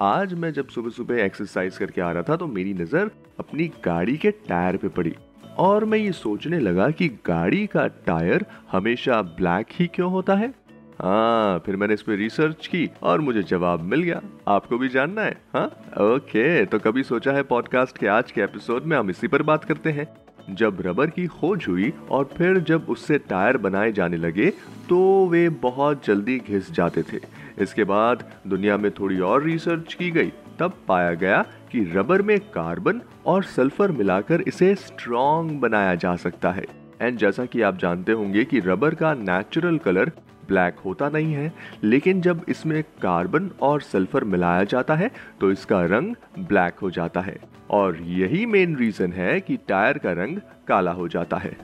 आज मैं जब सुबह सुबह एक्सरसाइज करके आ रहा था तो मेरी नज़र अपनी गाड़ी के टायर पे पड़ी। और मैं ये सोचने लगा कि गाड़ी का टायर हमेशा ब्लैक ही क्यों होता है? हाँ फिर मैंने इस पे रिसर्च की और मुझे जवाब मिल गया। आपको भी जानना है हाँ? ओके तो कभी सोचा है पॉडकास्ट के आज के एपिसोड में हम इसी पर बात करते हैं? जब रबर की खोज हुई और फिर जब उससे टायर बनाए जाने लगे तो वे बहुत जल्दी घिस जाते थे। इसके बाद दुनिया में थोड़ी और रिसर्च की गई। तब पाया गया कि रबर में कार्बन और सल्फ़र मिलाकर इसे स्ट्रॉन्ग बनाया जा सकता है। एंड जैसा कि आप जानते होंगे कि रबर का नेचुरल कलर ब्लैक होता नहीं है, लेकिन जब इसमें कार्बन और सल्फ़र मिलाया जाता है तो इसका रंग ब्लैक हो जाता है। और यही मेन रीजन है कि टायर का रंग काला हो जाता है।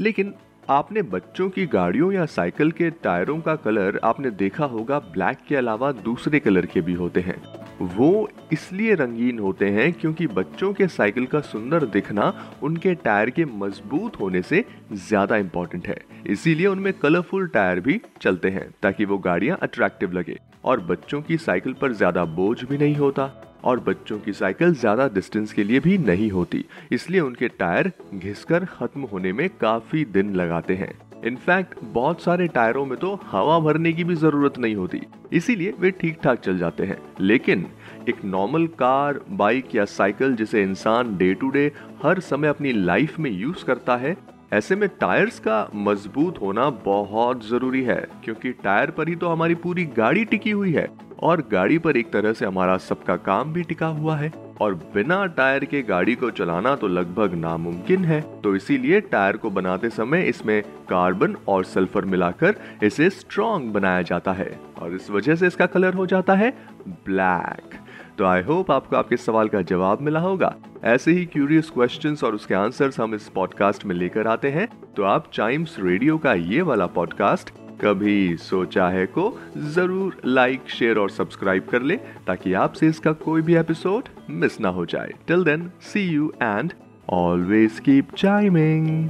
लेकिन आपने बच्चों की गाड़ियों या साइकिल के टायरों का कलर आपने देखा होगा, ब्लैक के अलावा दूसरे कलर के भी होते हैं। वो इसलिए रंगीन होते हैं क्योंकि बच्चों के साइकिल का सुंदर दिखना उनके टायर के मज़बूत होने से ज़्यादा इंपॉर्टेंट है। इसीलिए उनमें कलरफुल टायर भी चलते हैं, ताकि वो गाड़ियाँ अट्रैक्टिव लगे। और बच्चों की साइकिल पर ज़्यादा बोझ भी नहीं होता, और बच्चों की साइकिल ज़्यादा डिस्टेंस के लिए भी नहीं होती। इसलिए उनके टायर घिसकर खत्म होने में काफ़ी दिन लगाते हैं। इनफैक्ट, बहुत सारे टायरों में तो हवा भरने की भी ज़रूरत नहीं होती। इसीलिए वे ठीक ठाक चल जाते हैं। लेकिन, एक नॉर्मल कार बाइक या साइकिल जिसे इंसान डे टू डे हर समय अपनी लाइफ में यूज़ करता है, ऐसे में टायर्स का मज़बूत होना बहुत ज़रूरी है, क्योंकि टायर पर ही तो हमारी पूरी गाड़ी टिकी हुई है और गाड़ी पर एक तरह से हमारा सबका काम भी टिका हुआ है। और बिना टायर के गाड़ी को चलाना तो लगभग नामुमकिन है। तो इसीलिए टायर को बनाते समय इसमें कार्बन और सल्फ़र मिलाकर इसे स्ट्रॉन्ग बनाया जाता है। और इस वजह से इसका कलर हो जाता है ब्लैक तो आई होप आपको आपके सवाल का जवाब मिला होगा। ऐसे ही क्यूरियस क्वेश्चंस और उसके आंसर्स हम इस पॉडकास्ट में लेकर आते हैं। तो आप चाइम्स रेडियो का ये वाला पॉडकास्ट कभी सोचा है को, ज़रूर लाइक शेयर और सब्सक्राइब कर ले, ताकि आपसे इसका कोई भी एपिसोड मिस ना हो जाए। Till then see you and always keep chiming